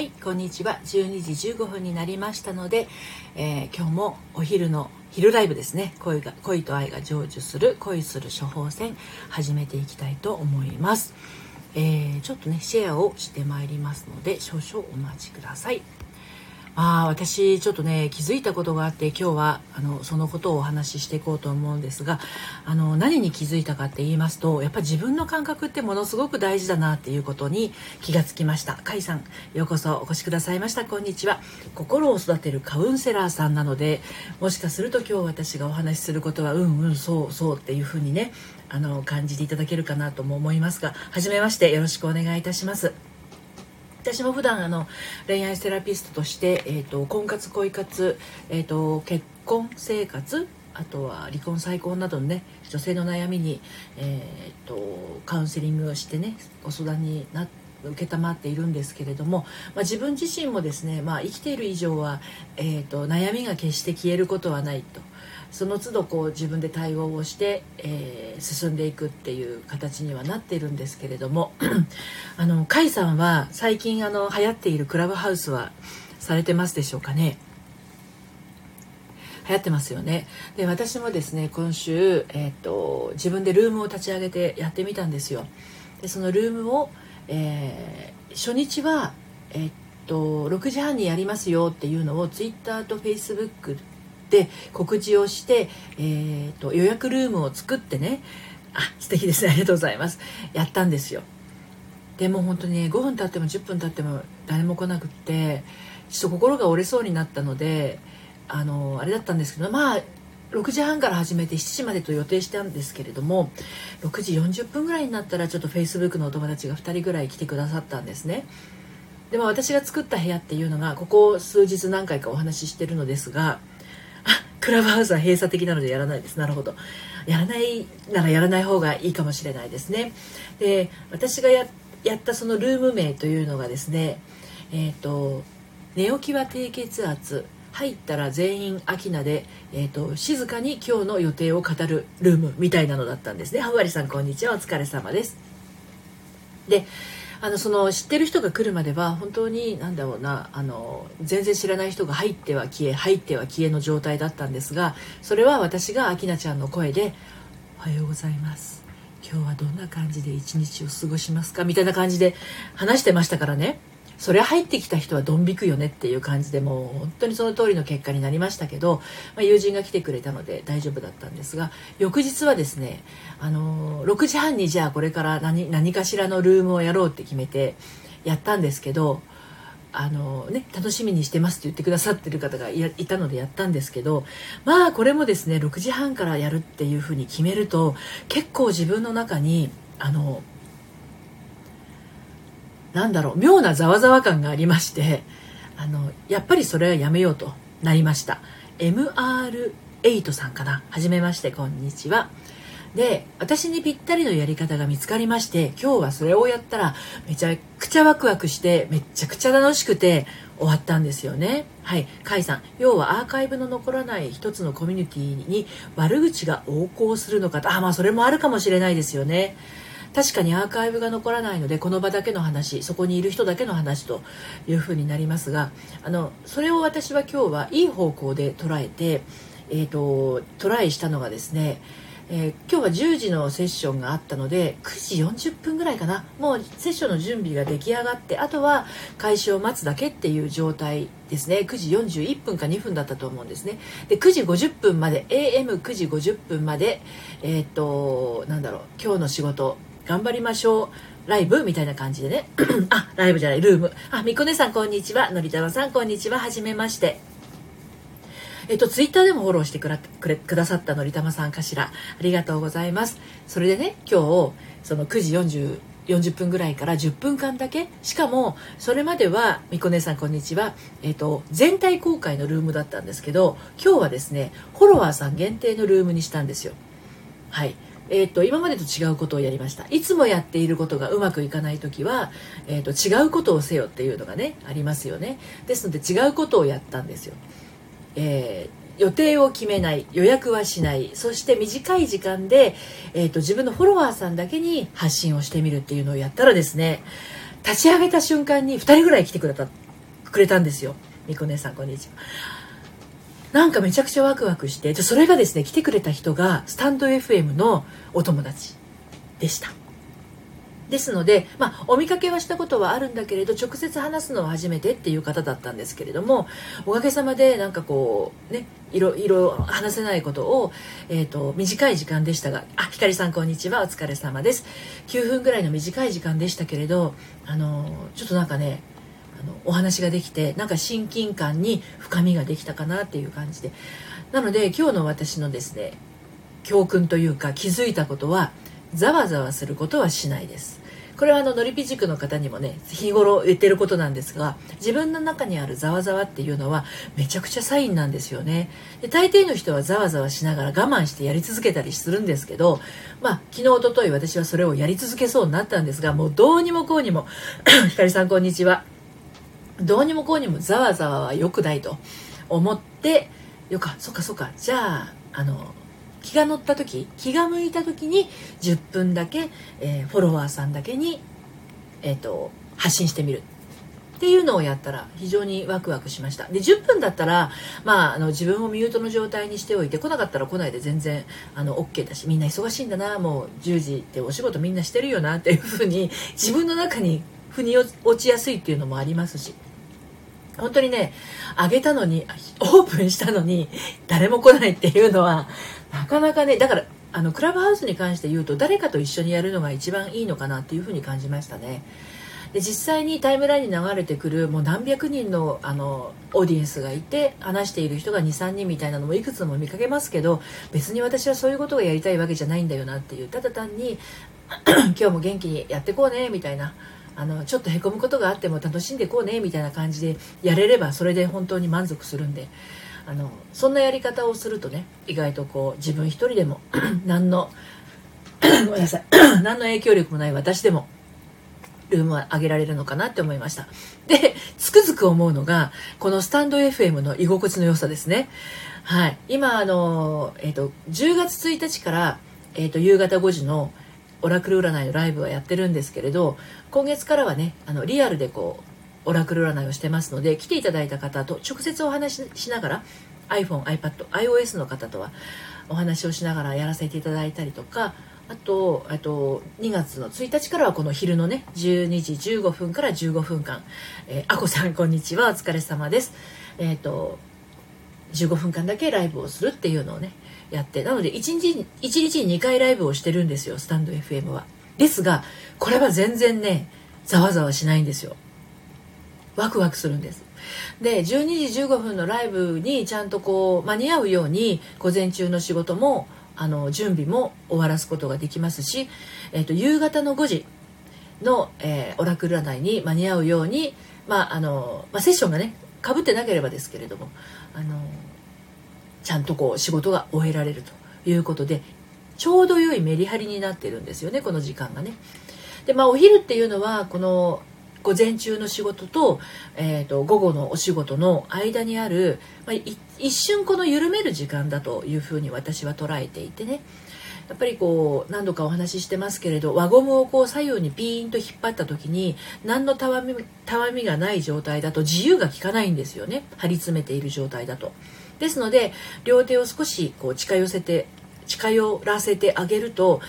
はいこんにちは。12時15分になりましたので、えー、今日もお昼の昼ライブですね。恋が恋と愛が成就する恋する処方箋始めていきたいと思います、えー、ちょっとねシェアをしてまいりますので少々お待ちください。あ私ちょっとね気づいたことがあって今日はあのそのことをお話ししていこうと思うんですがあの何に気づいたかって言いますとやっぱり自分の感覚ってものすごく大事だなっていうことに気がつきました。甲斐さんようこそお越しくださいました。こんにちは。心を育てるカウンセラーさんなのでもしかすると今日私がお話しすることはうんうんそうそうっていうふうにねあの感じていただけるかなとも思いますが初めましてよろしくお願いいたします。私も普段あの恋愛セラピストとして、えーと、婚活恋活、えーと、結婚生活あとは離婚再婚などのね女性の悩みに、えーと、カウンセリングをしてねご相談になって承っているんですけれども、まあ、自分自身もですね、まあ、生きている以上は、えーと悩みが決して消えることはないと。その都度こう自分で対応をして、えー、進んでいくっていう形にはなっているんですけれども あの甲斐さんは最近あの流行っているクラブハウスはされてますでしょうかね？流行ってますよね。で私もですね今週、えーと、自分でルームを立ち上げてやってみたんですよ。でそのルームを、えー、初日はえー、っと6時半にやりますよっていうのをツイッターとフェイスブックって告知をして、えーと、予約ルームを作ってね。あ素敵ですね。ありがとうございます。やったんですよ。でも本当に、ね、5分経っても10分経っても誰も来なくってちょっと心が折れそうになったのであのあれだったんですけどまあ6時半から始めて7時までと予定したんですけれども6時40分ぐらいになったらちょっと Facebook のお友達が2人ぐらい来てくださったんですね。でも私が作った部屋っていうのがここ数日何回かお話ししてるのですがクラブハウスは閉鎖的なのでやらないです。なるほど。やらないならやらない方がいいかもしれないですね。で私がやったそのルーム名というのがですねえっ、ー、と寝起きは低血圧。入ったら全員アキナで、えーと、静かに今日の予定を語るルームみたいなのだったんですね。ハワリさんこんにちは。お疲れ様です。であのその知ってる人が来るまでは本当に何だろうなあの全然知らない人が入っては消え入っては消えの状態だったんですがそれは私が明菜ちゃんの声で「おはようございます今日はどんな感じで一日を過ごしますか?」みたいな感じで話してましたからねそれ入ってきた人はドン引くよねっていう感じでもう本当にその通りの結果になりましたけど、まあ、友人が来てくれたので大丈夫だったんですが翌日はですね、あのー、6時半にじゃあこれから何何かしらのルームをやろうって決めてやったんですけどあのね、楽しみにしてますって言ってくださってる方がいたのでやったんですけどまあこれもですね6時半からやるっていうふうに決めると結構自分の中にあのなんだろう妙なざわざわ感がありましてあのやっぱりそれはやめようとなりました。MR8 さんかな。はじめましてこんにちは。で私にぴったりのやり方が見つかりまして今日はそれをやったらめちゃくちゃワクワクしてめちゃくちゃ楽しくて終わったんですよね。はい。甲斐さん要はアーカイブの残らない一つのコミュニティに悪口が横行するのかと。あまあそれもあるかもしれないですよね。確かにアーカイブが残らないのでこの場だけの話そこにいる人だけの話というふうになりますがあのそれを私は今日はいい方向で捉えて、えーと、トライしたのがですねえー、今日は10時のセッションがあったので9時40分ぐらいかな。もうセッションの準備が出来上がってあとは開始を待つだけっていう状態ですね。9時41分か2分だったと思うんですね。で9時50分まで AM9 時50分までえっ、となんだろう今日の仕事頑張りましょう。ライブ？みたいな感じでね。あライブじゃないルーム。あみこ姉さんこんにちは。のりたまさんこんにちは。はじめまして。えっと、ツイッターでもフォローしてくらくれくださったのりたまさんかしら。ありがとうございます。それでね今日その9時40 40分ぐらいから10分間だけ。しかもそれまではみこ姉さんこんにちは、えっと、全体公開のルームだったんですけど今日はですねフォロワーさん限定のルームにしたんですよ。はい。えーと、今までと違うことをやりました。いつもやっていることがうまくいかない時は、えーと、違うことをせよっていうのがねありますよね。ですので違うことをやったんですよ、えー、予定を決めない予約はしない。そして短い時間で、えーと、自分のフォロワーさんだけに発信をしてみるっていうのをやったらですね立ち上げた瞬間に2人ぐらい来てくれたくれたんですよ。みこねさんこんにちは。なんかめちゃくちゃワクワクしてそれがですね来てくれた人がスタンド FM のお友達でした。ですので、まあ、お見かけはしたことはあるんだけれど直接話すのは初めてっていう方だったんですけれどもおかげさまでなんかこうねいろいろ話せないことを、えーと、短い時間でしたがあひかりさんこんにちはお疲れ様です9分ぐらいの短い時間でしたけれどあのちょっとなんかねのお話ができてなんか親近感に深みができたかなっていう感じで。なので今日の私のですね教訓というか気づいたことはざわざわすることはしないです。これはあののりぴ塾の方にもね日頃言ってることなんですが自分の中にあるざわざわっていうのはめちゃくちゃサインなんですよね。で大抵の人はざわざわしながら我慢してやり続けたりするんですけどまあ昨日おととい私はそれをやり続けそうになったんですがもうどうにもこうにも ひかりさんこんにちは。どうにもこうにもざわざわは良くないと。思ってよかそっかそっか。じゃああの気が乗った時気が向いた時に10分だけ、えー、フォロワーさんだけに、えーと、発信してみる。っていうのをやったら非常にワクワクしました。で10分だったら、まあ、あの自分をミュートの状態にしておいて来なかったら来ないで全然あの OK だしみんな忙しいんだなもう10時ってお仕事みんなしてるよなっていうふうに自分の中に腑に落ちやすいっていうのもありますし。本当にねあげたのにオープンしたのに誰も来ないっていうのはなかなかねだからあのクラブハウスに関して言うと誰かと一緒にやるのが一番いいのかなっていうふうに感じましたね。で実際にタイムラインに流れてくるもう何百人のあのオーディエンスがいて話している人が23人みたいなのもいくつも見かけますけど別に私はそういうことがやりたいわけじゃないんだよなっていうただ単に 今日も元気にやってこうねみたいなあのちょっとへこむことがあっても楽しんでいこうねみたいな感じでやれればそれで本当に満足するんで。あのそんなやり方をするとね意外とこう自分一人でも何の ごめんなさい。何の影響力もない私でもルームを上げられるのかなって思いました。でつくづく思うのがこのスタンド FM の居心地の良さですね。はい。今あの、えーと、10月1日から、えーと、夕方5時のオラクル占いのライブはやってるんですけれど今月からはねあのリアルでこうオラクル占いをしてますので来ていただいた方と直接お話ししながら iPhone、iPad、iOS の方とはお話をしながらやらせていただいたりとかあとあと2月の1日からはこの昼のね12時15分から15分間、えー、あこさんこんにちはお疲れ様です。えっ、ー、と15分間だけライブをするっていうのをねやって。なので1日 ,1 日に2回ライブをしてるんですよスタンド FM は。ですがこれは全然ねざわざわしないんですよ。ワクワクするんです。で12時15分のライブにちゃんとこう間に合うように午前中の仕事もあの準備も終わらすことができますし、えーと、夕方の5時の、えー、オラクル占いに間に合うように、まああのまあ、セッションがねかぶってなければですけれどもあのちゃんとこう仕事が終えられるということでちょうど良いメリハリになってるんですよねこの時間がね。でまあお昼っていうのはこの午前中の仕事と,、えーと、午後のお仕事の間にある、まあ、一瞬この緩める時間だというふうに私は捉えていてねやっぱりこう何度かお話ししてますけれど輪ゴムをこう左右にピーンと引っ張った時に何のたわみたわみがない状態だと自由が利かないんですよね張り詰めている状態だと。ですので両手を少しこう近寄せて近寄らせてあげると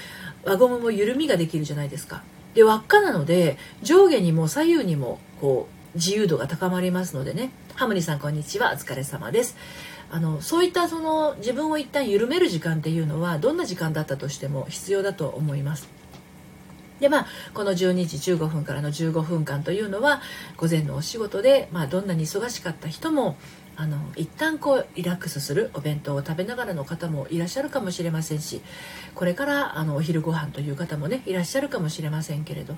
輪ゴムも緩みができるじゃないですか。で輪っかなので上下にも左右にもこう自由度が高まりますのでね。ハムニさんこんにちは。お疲れ様です。あのそういったその自分を一旦緩める時間っていうのはどんな時間だったとしても必要だと思います。でまあこの12時15分からの15分間というのは午前のお仕事で、まあ、どんなに忙しかった人もあの一旦こうリラックスするお弁当を食べながらの方もいらっしゃるかもしれませんしこれからあのお昼ご飯という方もねいらっしゃるかもしれませんけれど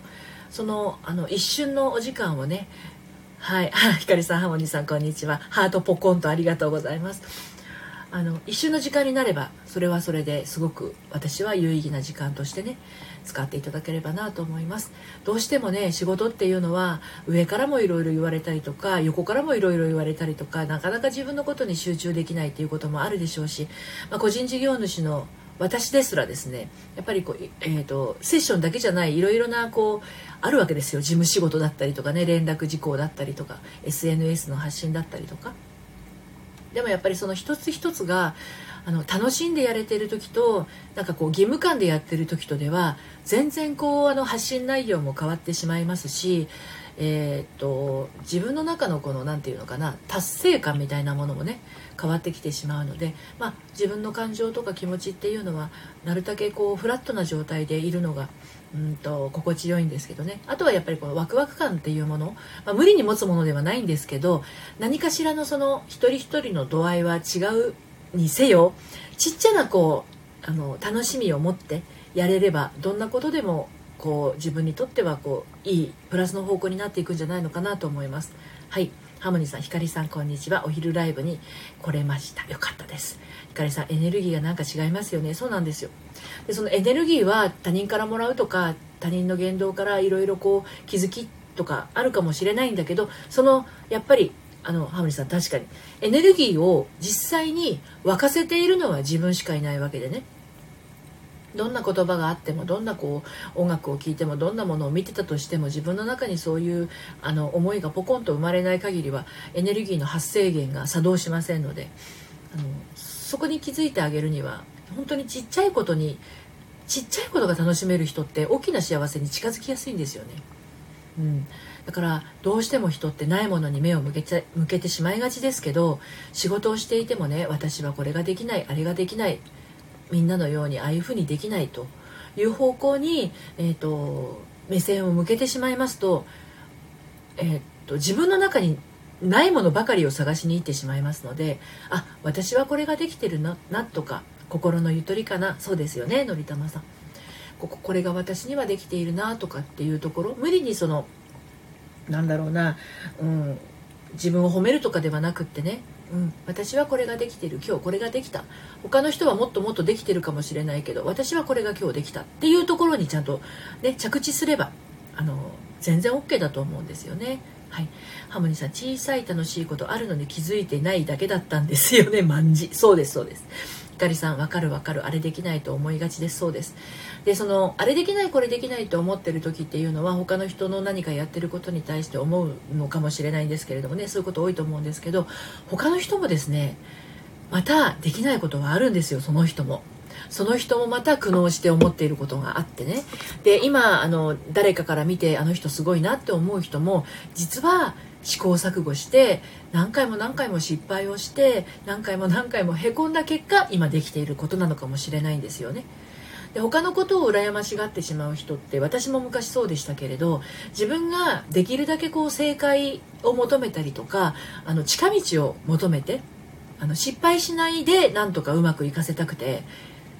そのあの一瞬のお時間をねはい ひかりさんハモニーさんこんにちは。ハートポコンとありがとうございます。あの一瞬の時間になればそれはそれですごく私は有意義な時間としてね使っていただければなと思います。どうしてもね仕事っていうのは上からもいろいろ言われたりとか横からもいろいろ言われたりとかなかなか自分のことに集中できないっていうこともあるでしょうし、まあ、個人事業主の私ですらですねやっぱりこう、えーと、セッションだけじゃないいろいろなこうあるわけですよ。事務仕事だったりとかね連絡事項だったりとか SNS の発信だったりとか。でもやっぱりその一つ一つがあの楽しんでやれてる時となんかこう義務感でやってる時とでは全然こうあの発信内容も変わってしまいますしえー、っと自分の中のこの何て言うのかな達成感みたいなものもね変わってきてしまうので、まあ、自分の感情とか気持ちっていうのはなるだけこうフラットな状態でいるのがうんと心地よいんですけどね。あとはやっぱりこのワクワク感っていうもの、まあ、無理に持つものではないんですけど何かしらのその一人一人の度合いは違うにせよちっちゃなこうあの楽しみを持ってやれればどんなことでもこう自分にとってはこういいプラスの方向になっていくんじゃないのかなと思います。はい。ハモニーさんひかりさんこんにちは。お昼ライブに来れました。よかったです。ひかりさんエネルギーがなんか違いますよね。そうなんですよ。でそのエネルギーは他人からもらうとか他人の言動からいろいろこう気づきとかあるかもしれないんだけどそのやっぱりあのハモニさん確かに。エネルギーを実際に沸かせているのは自分しかいないわけでね。どんな言葉があってもどんなこう音楽を聴いてもどんなものを見てたとしても自分の中にそういうあの思いがポコンと生まれない限りはエネルギーの発生源が作動しませんのであのそこに気づいてあげるには本当にちっちゃいことにちっちゃいことが楽しめる人って大きな幸せに近づきやすいんですよね。うん、だからどうしても人ってないものに目を向けちゃ向けてしまいがちですけど仕事をしていてもね私はこれができないあれができないみんなのようにああいうふうにできないという方向に、えーと、目線を向けてしまいますと,、えーと、自分の中にないものばかりを探しに行ってしまいますのであ私はこれができてるななとか心のゆとりかなそうですよねのりたまさん。こここれが私にはできているなとかっていうところ無理にそのなんだろうな、うん、自分を褒めるとかではなくってねうん、私はこれができてる今日これができた。他の人はもっともっとできてるかもしれないけど私はこれが今日できたっていうところにちゃんと、ね、着地すればあの全然 OK だと思うんですよね。はい、ハモニさん小さい楽しいことあるのに気づいてないだけだったんですよね万事。そうですそうです。ひかりさんわかるわかる。あれできないと思いがちです。そうです。でそのあれできないこれできないと思ってる時っていうのは他の人の何かやってることに対して思うのかもしれないんですけれどもねそういうこと多いと思うんですけど他の人もですねまたできないことはあるんですよその人も。その人もまた苦悩して思っていることがあってねで今あの誰かから見てあの人すごいなって思う人も実は試行錯誤して何回も何回も失敗をして何回も何回もへこんだ結果今できていることなのかもしれないんですよね。で他のことを羨ましがってしまう人って私も昔そうでしたけれど自分ができるだけこう正解を求めたりとかあの近道を求めてあの失敗しないでなんとかうまくいかせたくて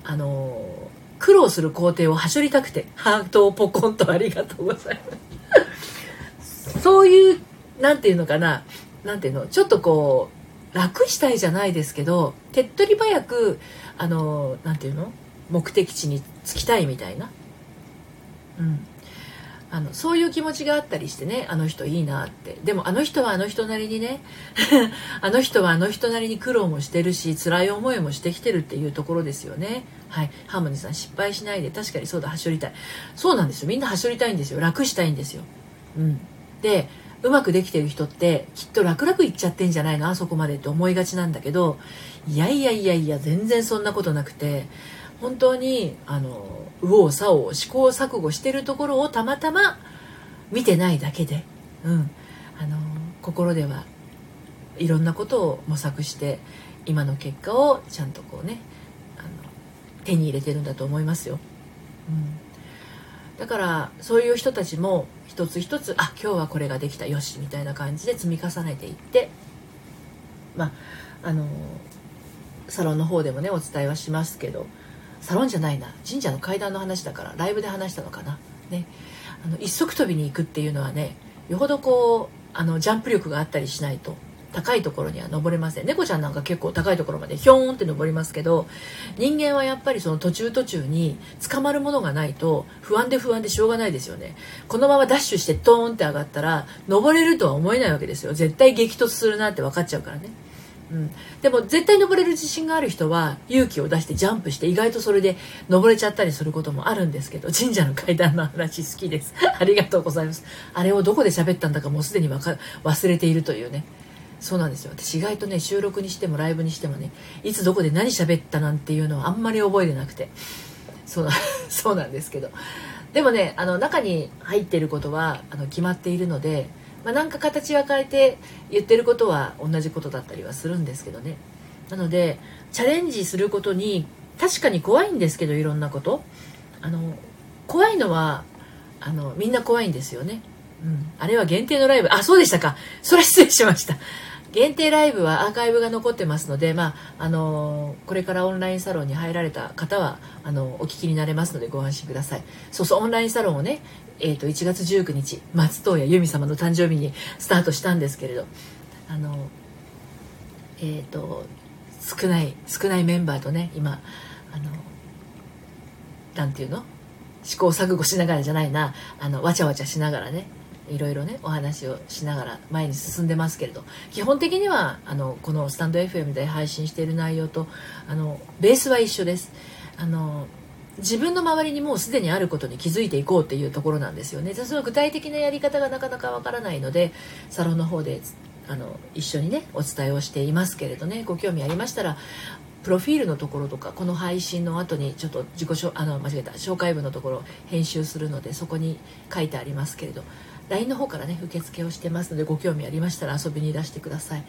あの苦労する工程をはしょりたくてハートをポコンとありがとうございます。そういう何て言うのかな何て言うのちょっとこう楽したいじゃないですけど手っ取り早くあの何て言うの目的地に着きたいみたいな、うん、あのそういう気持ちがあったりしてねあの人いいなって。でもあの人はあの人なりにね あの人はあの人なりに苦労もしてるし辛い思いもしてきてるっていうところですよね。はい。ハーモニーさん失敗しないで確かにそうだはしょりたい。そうなんですよ。みんなはしょりたいんですよ。楽したいんですよ、うん、でうまくできてる人ってきっと楽々いっちゃってんじゃないの？あそこまでって思いがちなんだけどいやいやいやいや全然そんなことなくて本当にあの右往左往試行錯誤してるところをたまたま見てないだけで、うん、あの心ではいろんなことを模索して今の結果をちゃんとこうねあの手に入れてるんだと思いますよ。うんだからそういう人たちも一つ一つあ今日はこれができたよしみたいな感じで積み重ねていってまああのサロンの方でもねお伝えはしますけどサロンじゃないな。神社の階段の話だからライブで話したのかな、ね、あの一足飛びに行くっていうのはねよほどこうあのジャンプ力があったりしないと高いところには登れません。猫ちゃんなんか結構高いところまでヒョーンって登りますけど人間はやっぱりその途中途中に捕まるものがないと不安で不安でしょうがないですよね。このままダッシュしてトーンって上がったら登れるとは思えないわけですよ。絶対激突するなって分かっちゃうからね。うん、でも絶対登れる自信がある人は勇気を出してジャンプして意外とそれで登れちゃったりすることもあるんですけど神社の階段の話好きです。ありがとうございます。あれをどこで喋ったんだかもうすでに忘れているというね。そうなんですよ。私意外とね収録にしてもライブにしてもねいつどこで何喋ったなんていうのはあんまり覚えてなくて。そうそうなんですけど。でもねあの中に入っていることはあの決まっているのでまあ、なんか形は変えて言ってることは同じことだったりはするんですけどね。なのでチャレンジすることに確かに怖いんですけどいろんなこと。あの怖いのはあのみんな怖いんですよね、うん、あれは限定のライブ。あそうでしたか。それは失礼しました。限定ライブはアーカイブが残ってますので、まあ、あのこれからオンラインサロンに入られた方はあのお聞きになれますのでご安心ください。そうそうオンラインサロンをねえーと、1月19日松任谷由実様の誕生日にスタートしたんですけれどあのえっ、ー、と少ない少ないメンバーとね今あのなんていうの？試行錯誤しながらじゃないなあのわちゃわちゃしながらねいろいろねお話をしながら前に進んでますけれど。基本的にはあのこのスタンド FM で配信している内容とあのベースは一緒です。あの自分の周りにもうすでにあることに気づいていこうっていうところなんですよね。その具体的なやり方がなかなかわからないのでサロンの方であの一緒にねお伝えをしていますけれどね。ご興味ありましたらプロフィールのところとかこの配信の後にちょっと自己紹あの間違えた紹介文のところ編集するのでそこに書いてありますけれど。LINE の方からね受付をしてますのでご興味ありましたら遊びにいらしてください。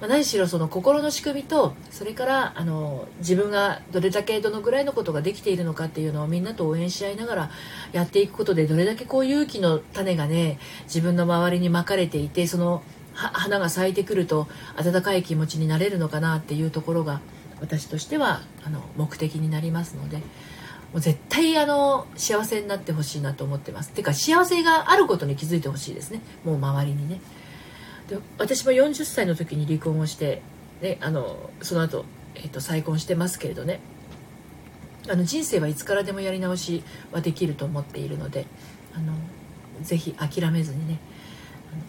まあ、何しろその心の仕組みとそれからあの自分がどれだけどのぐらいのことができているのかっていうのをみんなと応援し合いながらやっていくことでどれだけこう勇気の種がね自分の周りにまかれていてその花が咲いてくると温かい気持ちになれるのかなっていうところが私としてはあの目的になりますので。もう絶対あの幸せになってほしいなと思ってます。てか幸せがあることに気づいてほしいですね。もう周りにね。で私も40歳の時に離婚をして、ね、あのその後、えーと、再婚してますけれどねあの人生はいつからでもやり直しはできると思っているのであのぜひ諦めずにね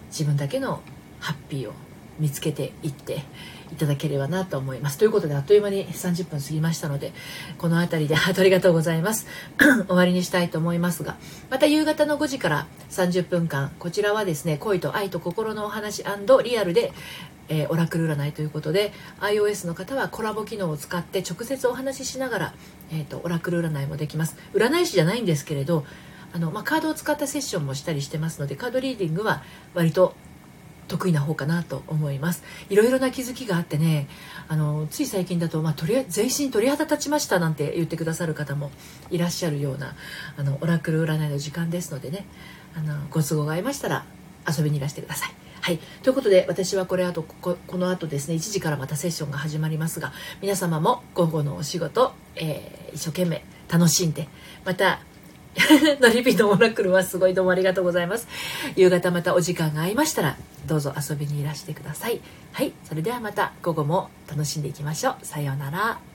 自分だけのハッピーを見つけていっていただければなと思います。ということであっという間に30分過ぎましたのでこの辺りで ありがとうございます 終わりにしたいと思いますがまた夕方の5時から30分間こちらはですね恋と愛と心のお話リアルでえー、オラクル占いということで iOS の方はコラボ機能を使って直接お話ししながら、えーと、オラクル占いもできます占い師じゃないんですけれどあの、まあ、カードを使ったセッションもしたりしてますのでカードリーディングは割と得意な方かなと思いますいろいろな気づきがあってねあのつい最近だと、まあ、とりあえず全身鳥肌立ちましたなんて言ってくださる方もいらっしゃるようなあのオラクル占いの時間ですのでねあのご都合が合いましたら遊びにいらしてください。はい。ということで、私はこれあとこ、この後ですね、1時からまたセッションが始まりますが、皆様も午後のお仕事、えー、一生懸命楽しんで、また のりぴのオラクルはすごいどうもありがとうございます。夕方またお時間が合いましたら、どうぞ遊びにいらしてください。はい。それではまた午後も楽しんでいきましょう。さようなら。